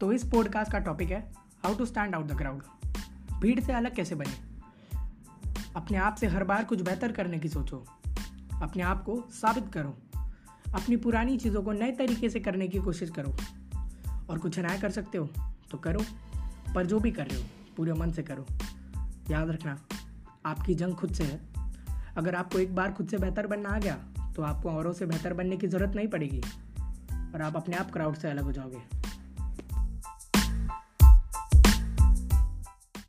तो इस पॉडकास्ट का टॉपिक है how to stand out the crowd भीड़ से अलग कैसे बने? अपने आप से हर बार कुछ बेहतर करने की सोचो। अपने आप को साबित करो। अपनी पुरानी चीज़ों को नए तरीके से करने की कोशिश करो। और कुछ नया कर सकते हो तो करो। पर जो भी कर रहे हो, पूरे मन से करो। याद रखना, आपकी जंग खुद से है। अगर आपको एक बार खुद से बेहतर बनना आ गया तो आपको औरों से बेहतर बनने की ज़रूरत नहीं पड़ेगी। और आप अपने आप क्राउड से अलग हो जाओगे।